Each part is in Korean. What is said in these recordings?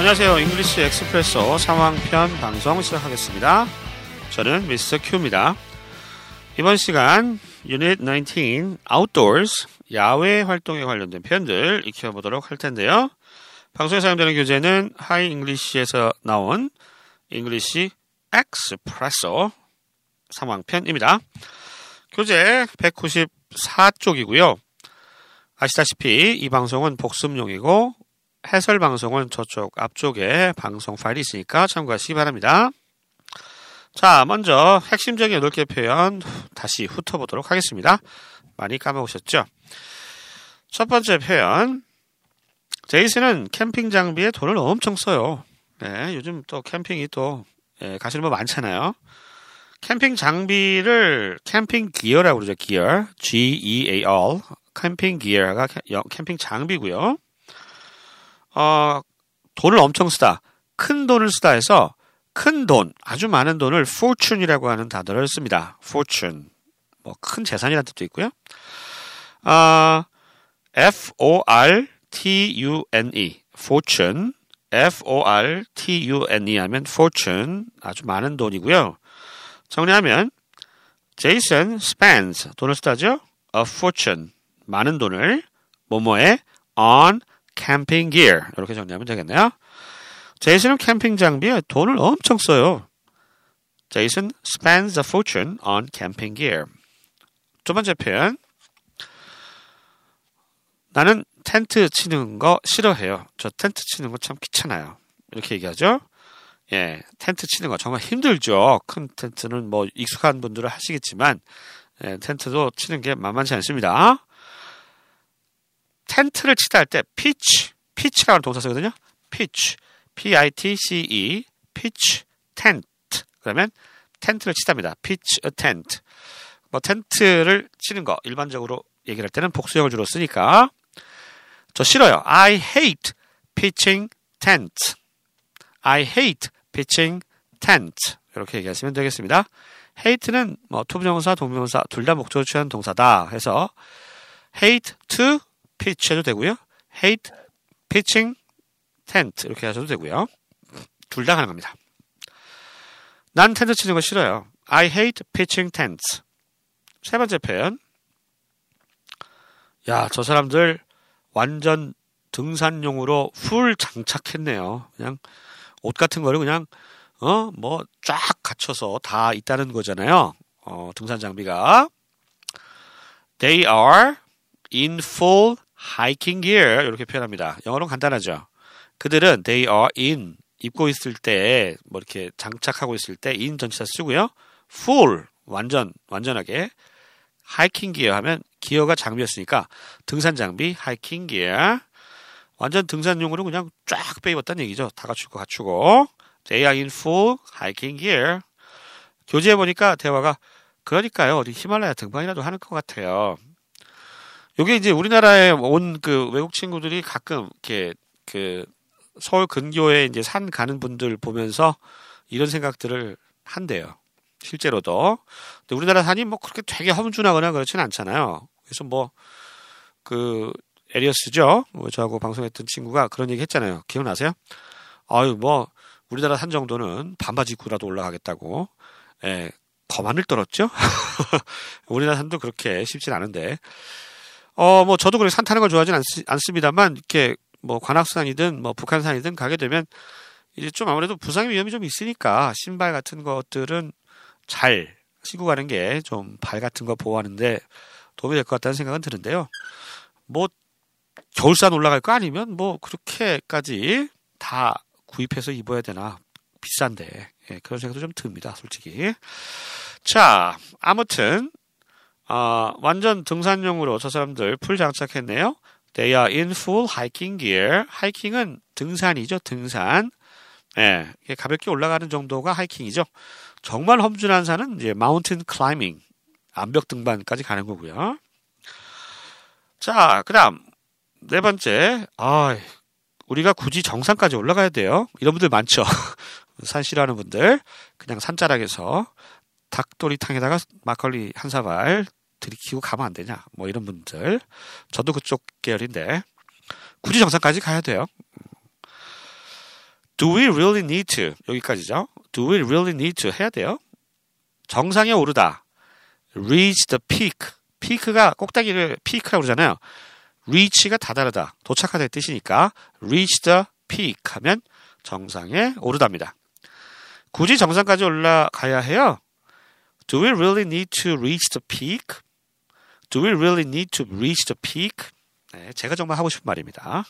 안녕하세요. English Expresso 상황편 방송 시작하겠습니다. 저는 Mr. Q입니다. 이번 시간 유닛 19 Outdoors 야외 활동에 관련된 표현들 익혀보도록 할 텐데요. 방송에 사용되는 교재는 Hi English에서 나온 English Expresso 상황편입니다. 교재 194쪽이고요. 아시다시피 이 방송은 복습용이고 해설 방송은 저쪽 앞쪽에 방송 파일이 있으니까 참고하시기 바랍니다. 자, 먼저 핵심적인 8개 표현 다시 훑어보도록 하겠습니다. 많이 까먹으셨죠? 첫 번째 표현. 제이슨은 캠핑 장비에 돈을 엄청 써요. 네, 요즘 또 캠핑이 또 예, 가시는 분 많잖아요. 캠핑 장비를 캠핑 기어라고 그러죠. 기어. G-E-A-R. 캠핑 기어가 캠핑 장비고요. 어, 돈을 엄청 쓰다. 큰 돈을 쓰다 해서 큰 돈, 아주 많은 돈을 fortune이라고 하는 단어를 씁니다. fortune. 뭐 큰 재산이라는 뜻도 있고요. 아, F-O-R-T-U-N-E. fortune. F-O-R-T-U-N-E 하면 fortune. 아주 많은 돈이고요. 정리하면 Jason spends 돈을 쓰다죠. a fortune. 많은 돈을 뭐뭐에 on camping gear 이렇게 정리하면 되겠네요. 제이슨은 캠핑 장비에 돈을 엄청 써요. Jason spends a fortune on camping gear. 두 번째 표현. 나는 텐트 치는 거 싫어해요. 저 텐트 치는 거 참 귀찮아요. 이렇게 얘기하죠. 예, 텐트 치는 거 정말 힘들죠. 큰 텐트는 뭐 익숙한 분들은 하시겠지만 예, 텐트도 치는 게 만만치 않습니다. 텐트를 치다 할 때 pitch, pitch라는 하 동사 쓰거든요. pitch, p-i-t-c-e, pitch, tent. 그러면 텐트를 치답니다. pitch a tent. 뭐 텐트를 치는 거 일반적으로 얘기를 할 때는 복수형을 주로 쓰니까 저 싫어요. I hate pitching tent. I hate pitching tent. 이렇게 얘기하시면 되겠습니다. hate는 뭐 투부정사, 동명사 둘 다 목적을 취한 동사다 해서 hate to pitch 해도 되고요. hate pitching tent 이렇게 하셔도 되고요. 둘 다 가능합니다. 난 텐트 치는 거 싫어요. I hate pitching tents. 세 번째 표현. 야, 저 사람들 완전 등산용으로 풀 장착했네요. 그냥 옷 같은 거를 그냥 어 뭐 쫙 갖춰서 다 있다는 거잖아요. 어, 등산 장비가 They are in full hiking gear 이렇게 표현합니다. 영어로 간단하죠. 그들은 they are in 입고 있을 때 뭐 이렇게 장착하고 있을 때 in 전치사 쓰고요. full 완전 완전하게 hiking gear 하면 기어가 장비였으니까 등산 장비 hiking gear 완전 등산용으로 그냥 쫙 빼입었다는 얘기죠. 다 갖추고 갖추고 they are in full hiking gear 교재에 보니까 대화가 그러니까요. 어디 히말라야 등반이라도 하는 것 같아요. 요게 이제 우리나라에 온 그 외국 친구들이 가끔 이렇게 그 서울 근교에 이제 산 가는 분들 보면서 이런 생각들을 한대요. 실제로도. 근데 우리나라 산이 뭐 그렇게 되게 험준하거나 그렇지는 않잖아요. 그래서 뭐 그 에리어스죠. 뭐 저하고 방송했던 친구가 그런 얘기 했잖아요. 기억나세요? 아유 뭐 우리나라 산 정도는 반바지 입고라도 올라가겠다고. 예, 거만을 떨었죠. 우리나라 산도 그렇게 쉽진 않은데. 어, 뭐 저도 그렇게 산 타는 걸 좋아하진 않, 않습니다만 이렇게 뭐 관악산이든 뭐 북한산이든 가게 되면 이제 좀 아무래도 부상의 위험이 좀 있으니까 신발 같은 것들은 잘 신고 가는 게 좀 발 같은 거 보호하는데 도움이 될 것 같다는 생각은 드는데요. 뭐 겨울산 올라갈 거 아니면 뭐 그렇게까지 다 구입해서 입어야 되나 비싼데 예, 그런 생각도 좀 듭니다. 솔직히. 자 아무튼 어, 완전 등산용으로 저 사람들 풀 장착했네요. They are in full hiking gear. 하이킹은 등산이죠. 등산. 예, 가볍게 올라가는 정도가 하이킹이죠. 정말 험준한 산은 이제 마운틴 클라이밍, 암벽 등반까지 가는 거고요. 자, 그다음 네 번째, 아, 우리가 굳이 정상까지 올라가야 돼요. 이런 분들 많죠. 산 싫어하는 분들 그냥 산자락에서 닭도리탕에다가 막걸리 한 사발 들이키고 가면 안 되냐. 뭐 이런 분들. 저도 그쪽 계열인데 굳이 정상까지 가야 돼요. Do we really need to? 여기까지죠. Do we really need to 해야 돼요. 정상에 오르다. Reach the peak. peak가 꼭대기를 peak라고 그러잖아요. reach가 다다르다. 도착하다의 뜻이니까 reach the peak 하면 정상에 오르답니다. 굳이 정상까지 올라가야 해요. Do we really need to reach the peak? Do we really need to reach the peak? 네, 제가 정말 하고 싶은 말입니다.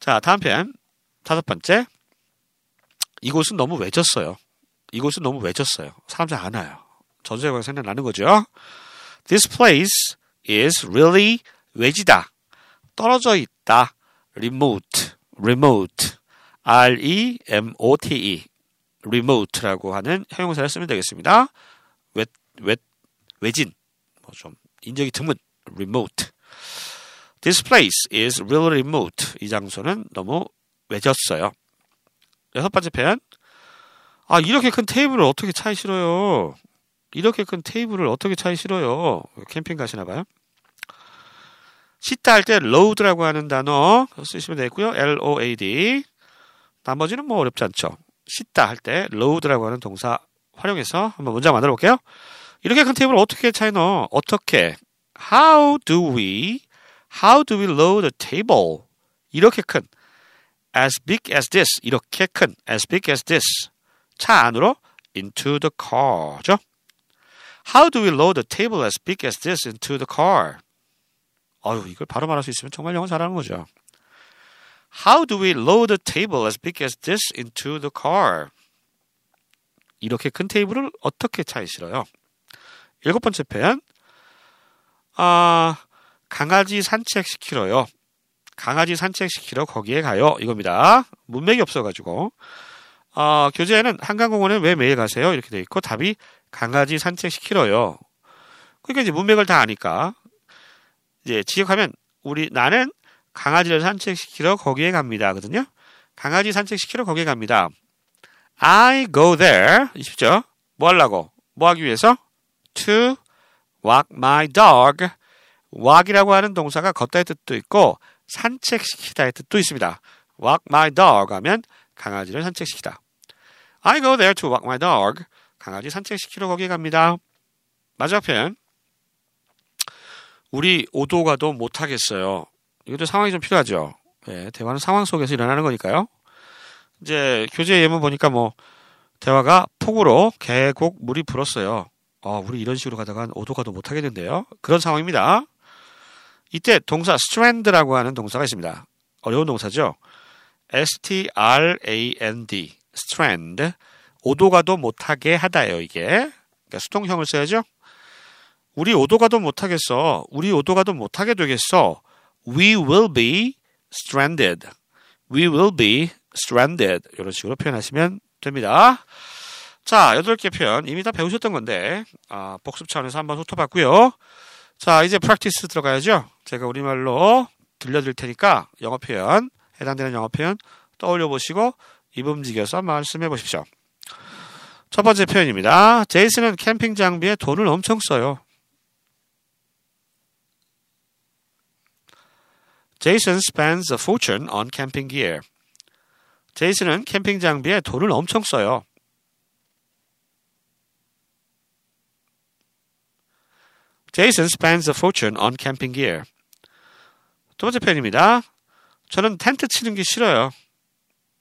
자, 다음 편. 다섯 번째. 이곳은 너무 외졌어요. 이곳은 너무 외졌어요. 사람 잘 안 와요. 전세가 생각나는 거죠. This place is really 외지다. 떨어져 있다. remote, remote, r-e-m-o-t-e, remote라고 하는 형용사를 쓰면 되겠습니다. 외, 외, 외진, 뭐 좀 인적이 드문, remote. This place is really remote. 이 장소는 너무 외졌어요. 여섯 번째 표현. 아, 이렇게 큰 테이블을 어떻게 차에 실어요? 이렇게 큰 테이블을 어떻게 차에 실어요? 캠핑 가시나 봐요? 씻다 할 때 load라고 하는 단어 쓰시면 되고요. L-O-A-D. 나머지는 뭐 어렵지 않죠. 씻다 할 때 load라고 하는 동사 활용해서 한번 문장 만들어 볼게요. 이렇게 큰 테이블 어떻게 넣어? 어떻게? How do we? How do we load a table? 이렇게 큰 as big as this 이렇게 큰 as big as this 차 안으로 into the car죠. How do we load a table as big as this into the car? 아유 이걸 바로 말할 수 있으면 정말 영어 잘하는 거죠. How do we load a table as big as this into the car? 이렇게 큰 테이블을 어떻게 차에 실어요? 일곱 번째 표현. 아, 강아지 산책시키러요. 강아지 산책시키러 거기에 가요. 이겁니다. 문맥이 없어가지고. 어, 교재에는 한강공원에 왜 매일 가세요? 이렇게 돼 있고 답이 강아지 산책시키러요. 그러니까 이제 문맥을 다 아니까 이제 지역하면 우리 나는 강아지를 산책시키러 거기에 갑니다. 거든요. 강아지 산책시키러 거기에 갑니다. I go there. 쉽죠? 뭐 하려고? 뭐 하기 위해서? To walk my dog. walk이라고 하는 동사가 걷다의 뜻도 있고 산책시키다의 뜻도 있습니다. walk my dog 하면 강아지를 산책시키다. I go there to walk my dog. 강아지 산책시키러 거기에 갑니다. 마지막 표현. 우리 오도 가도 못하겠어요. 이것도 상황이 좀 필요하죠. 예, 대화는 상황 속에서 일어나는 거니까요. 이제 교재 예문 보니까 뭐 대화가 폭우로 계곡 물이 불었어요. 어, 우리 이런 식으로 가다가 오도가도 못 하겠는데요. 그런 상황입니다. 이때 동사 strand라고 하는 동사가 있습니다. 어려운 동사죠. S-T-R-A-N-D, strand. 오도가도 못하게 하다예요, 이게. 그러니까 수동형을 써야죠. 우리 오도가도 못하겠어. 우리 오도가도 못하게 되겠어. We will be stranded. We will be stranded. 이런 식으로 표현하시면 됩니다. 자, 여덟 개 표현 이미 다 배우셨던 건데 아, 복습 차원에서 한번 훑어봤고요. 자, 이제 프랙티스 들어가야죠. 제가 우리말로 들려드릴 테니까 영어 표현, 해당되는 영어 표현 떠올려 보시고 입 움직여서 말씀해 보십시오. 첫 번째 표현입니다. 제이슨은 캠핑 장비에 돈을 엄청 써요. Jason spends a fortune on camping gear. 제이슨은 캠핑 장비에 돈을 엄청 써요. Jason spends a fortune on camping gear. 두 번째 표현입니다. 저는 텐트 치는 게 싫어요.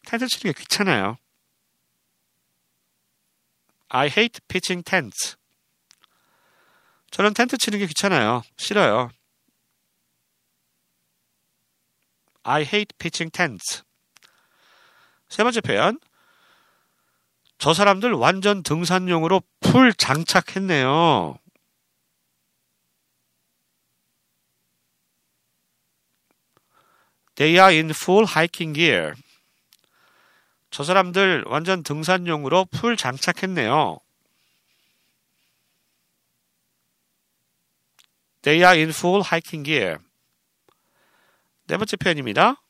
텐트 치는 게 귀찮아요. I hate pitching tents. 저는 텐트 치는 게 귀찮아요. 싫어요. I hate pitching tents. 세 번째 표현. 저 사람들 완전 등산용으로 풀 장착했네요. They are in full hiking gear. 저 사람들 완전 등산용으로 풀 장착했네요. They are in full hiking gear. 네 번째 표현입니다.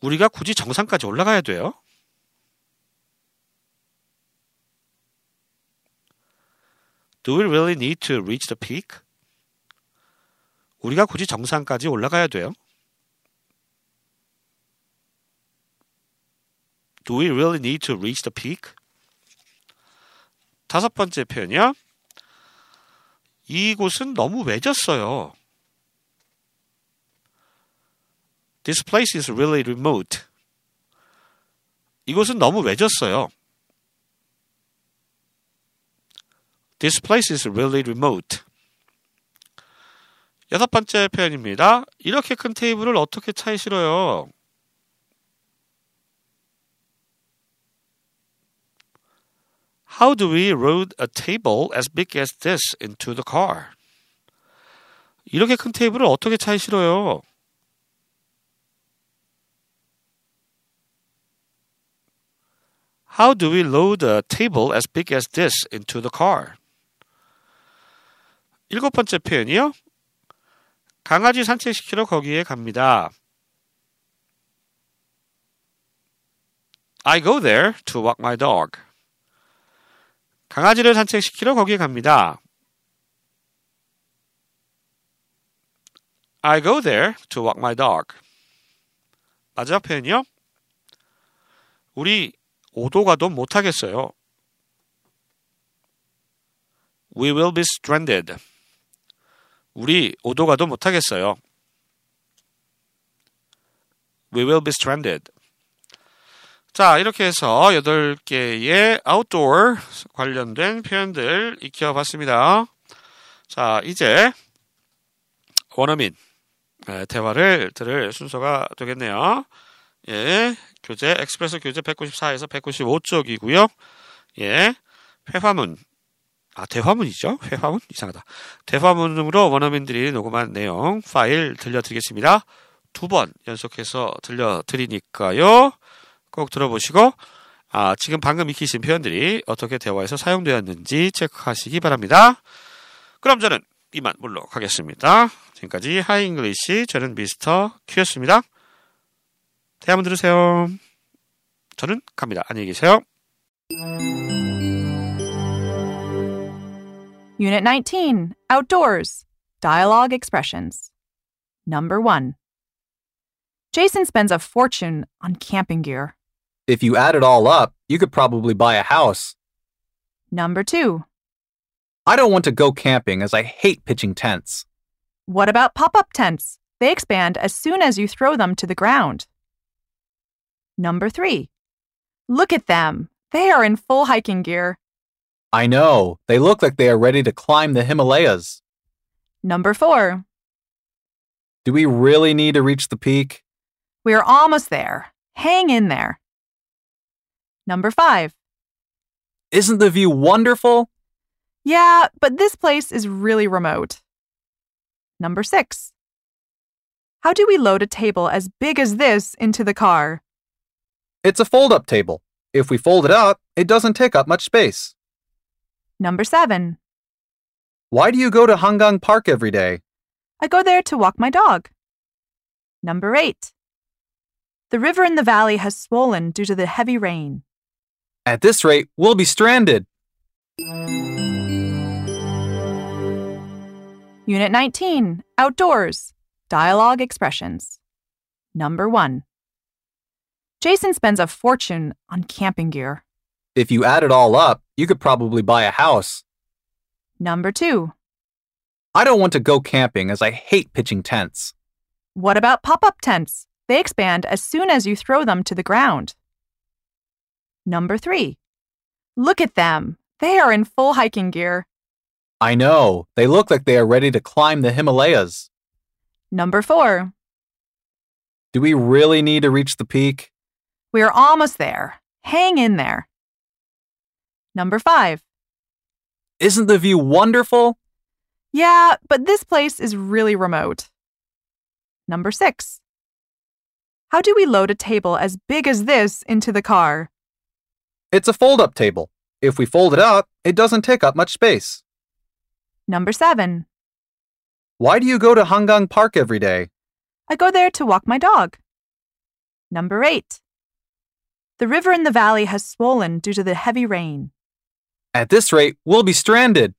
우리가 굳이 정상까지 올라가야 돼요. Do we really need to reach the peak? 우리가 굳이 정상까지 올라가야 돼요. Do we really need to reach the peak? 다섯 번째 표현이요. 이곳은 너무 외졌어요. This place is really remote. 이곳은 너무 외졌어요. This place is really remote. 여섯 번째 표현입니다. 이렇게 큰 테이블을 어떻게 차에 실어요? How do we load a table as big as this into the car? 이렇게 큰 테이블을 어떻게 차에 실어요? How do we load a table as big as this into the car? 일곱 번째 표현이요. 강아지 산책시키러 거기에 갑니다. I go there to walk my dog. 강아지를 산책시키러 거기에 갑니다. I go there to walk my dog. 마지막 표현이요. 우리 오도 가도 못하겠어요. We will be stranded. 우리 오도 가도 못하겠어요. We will be stranded. 자, 이렇게 해서 8개의 outdoor 관련된 표현들 익혀봤습니다. 자, 이제 원어민 대화를 들을 순서가 되겠네요. 예, 교재, 엑스프레소 교재 194에서 195쪽이고요. 예, 회화문. 아, 대화문이죠? 회화문? 이상하다. 대화문으로 원어민들이 녹음한 내용 파일 들려드리겠습니다. 두 번 연속해서 들려드리니까요. 꼭 들어보시고, 아, 지금 방금 익히신 표현들이 어떻게 대화에서 사용되었는지 체크하시기 바랍니다. 그럼 저는 이만 물러가겠습니다. 지금까지 하이잉글리시 저는 미스터 큐였습니다. 대화 한번 들으세요. 저는 갑니다. 안녕히 계세요. Unit 19 Outdoors Dialogue Expressions. Number 1. Jason spends a fortune on camping gear. If you add it all up, you could probably buy a house. Number 2. I don't want to go camping as I hate pitching tents. What about pop up tents? They expand as soon as you throw them to the ground. Number 3. Look at them. They are in full hiking gear. I know, they look like they are ready to climb the Himalayas. Number 4. Do we really need to reach the peak? We're almost there. Hang in there. Number 5. Isn't the view wonderful? Yeah, but this place is really remote. Number 6. How do we load a table as big as this into the car? It's a fold up table. If we fold it up, it doesn't take up much space. Number 7. Why do you go to Hangang Park every day? I go there to walk my dog. Number 8. The river in the valley has swollen due to the heavy rain. At this rate, we'll be stranded. Unit 19 Outdoors Dialogue Expressions. Number 1. Jason spends a fortune on camping gear. If you add it all up, you could probably buy a house. Number 2. I don't want to go camping as I hate pitching tents. What about pop up tents? They expand as soon as you throw them to the ground. Number 3. Look at them. They are in full hiking gear. I know, they look like they are ready to climb the Himalayas. Number 4. Do we really need to reach the peak? We're almost there. Hang in there. Number 5. Isn't the view wonderful? Yeah, but this place is really remote. Number 6. How do we load a table as big as this into the car? It's a fold up table. If we fold it up, it doesn't take up much space. Number 7. Why do you go to Hangang Park every day? I go there to walk my dog. Number 8. The river in the valley has swollen due to the heavy rain. At this rate, we'll be stranded.